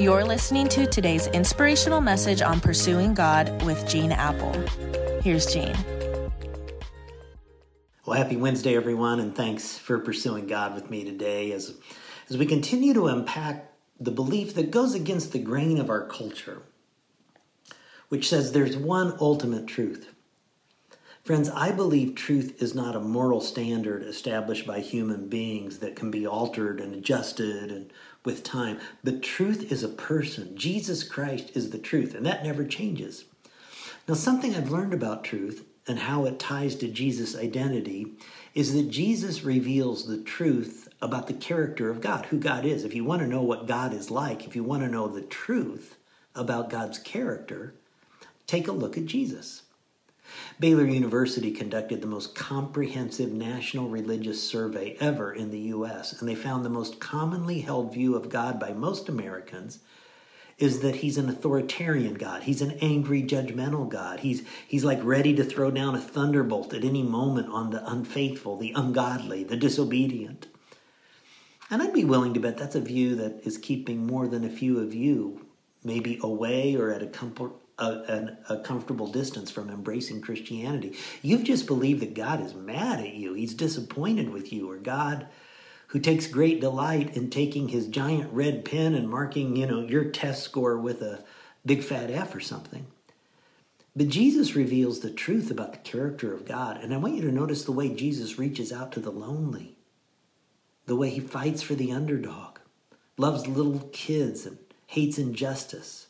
You're listening to today's inspirational message on pursuing God with Gene Appel. Here's Gene. Well, happy Wednesday, everyone, and thanks for pursuing God with me today as, as we continue to unpack the belief that goes against the grain of our culture, which says there's one ultimate truth. Friends, I believe truth is not a moral standard established by human beings that can be altered and adjusted and with time, but truth is a person. Jesus Christ is the truth, and that never changes. Now, something I've learned about truth and how it ties to Jesus' identity is that Jesus reveals the truth about the character of God, who God is. If you want to know what God is like, if you want to know the truth about God's character, take a look at Jesus. Baylor University conducted the most comprehensive national religious survey ever in the U.S., and they found the most commonly held view of God by most Americans is that he's an authoritarian God. He's an angry, judgmental God. He's, he's like ready to throw down a thunderbolt at any moment on the unfaithful, the ungodly, the disobedient. And I'd be willing to bet that's a view that is keeping more than a few of you maybe away or at a, a, a, comfortable distance from embracing Christianity. You've just believed that God is mad at you, He's disappointed with you, or God who takes great delight in taking his giant red pen and marking, you know, your test score with a big fat F or something. But Jesus reveals the truth about the character of God. And I want you to notice the way Jesus reaches out to the lonely, the way he fights for the underdog, loves little kids, and hates injustice.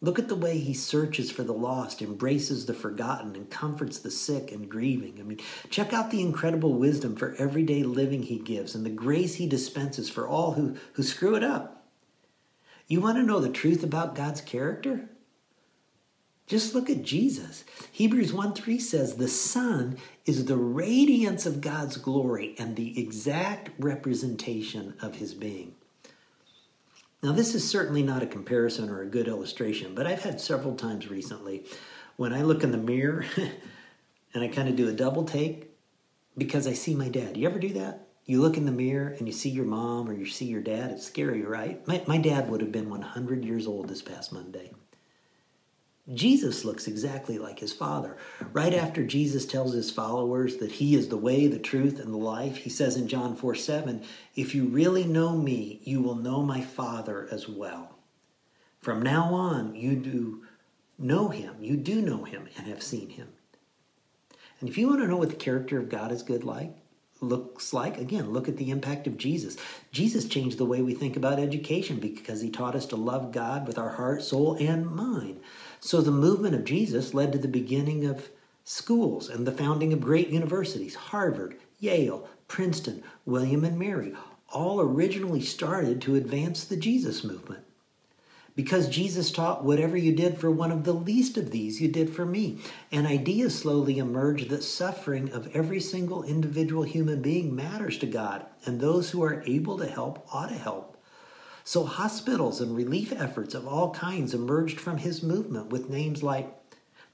Look at the way he searches for the lost, embraces the forgotten, and comforts the sick and grieving. I mean, check out the incredible wisdom for everyday living he gives and the grace he dispenses for all who, who screw it up. You want to know the truth about God's character? Just look at Jesus. Hebrews 1 3 says, The Son is the radiance of God's glory and the exact representation of his being. Now, this is certainly not a comparison or a good illustration, but I've had several times recently when I look in the mirror and I kind of do a double take because I see my dad. You ever do that? You look in the mirror and you see your mom or you see your dad. It's scary, right? My, my dad would have been 100 years old this past Monday. Jesus looks exactly like his father. Right after Jesus tells his followers that he is the way, the truth, and the life, he says in John 4 7, If you really know me, you will know my Father as well. From now on, you do know him. You do know him and have seen him. And if you want to know what the character of God is good like, looks like, again, look at the impact of Jesus. Jesus changed the way we think about education because he taught us to love God with our heart, soul, and mind. So the movement of Jesus led to the beginning of schools and the founding of great universities Harvard, Yale, Princeton, William and Mary, all originally started to advance the Jesus movement. Because Jesus taught, whatever you did for one of the least of these, you did for me. An idea slowly emerged that suffering of every single individual human being matters to God, and those who are able to help ought to help. So hospitals and relief efforts of all kinds emerged from his movement with names like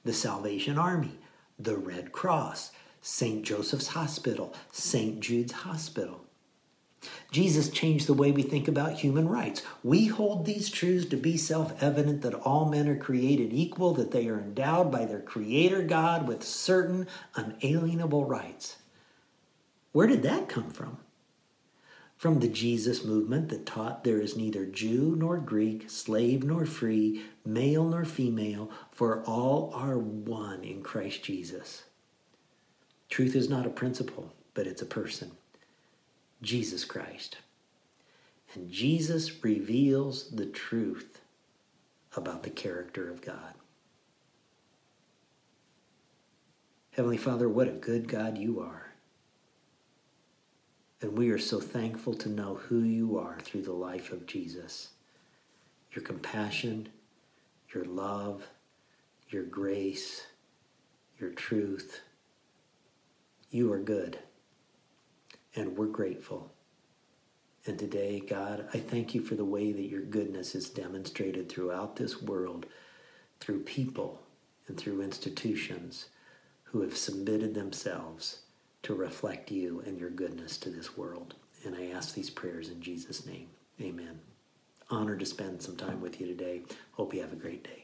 the Salvation Army, the Red Cross, St. Joseph's Hospital, St. Jude's Hospital. Jesus changed the way we think about human rights. We hold these truths to be self evident that all men are created equal, that they are endowed by their Creator God with certain unalienable rights. Where did that come from? from the Jesus movement that taught there is neither Jew nor Greek, slave nor free, male nor female, for all are one in Christ Jesus. Truth is not a principle, but it's a person Jesus Christ. And Jesus reveals the truth about the character of God. Heavenly Father, what a good God you are. And we are so thankful to know who you are through the life of Jesus. Your compassion, your love, your grace, your truth. You are good. And we're grateful. And today, God, I thank you for the way that your goodness is demonstrated throughout this world through people and through institutions who have submitted themselves to reflect you and your goodness to this world. And I ask these prayers in Jesus' name. Amen. honor to spend some time with you today. Hope you have a great day.